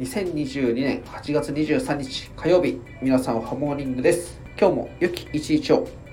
2022年8月23日火曜日皆さんハモーニングです。今日も良き一日を。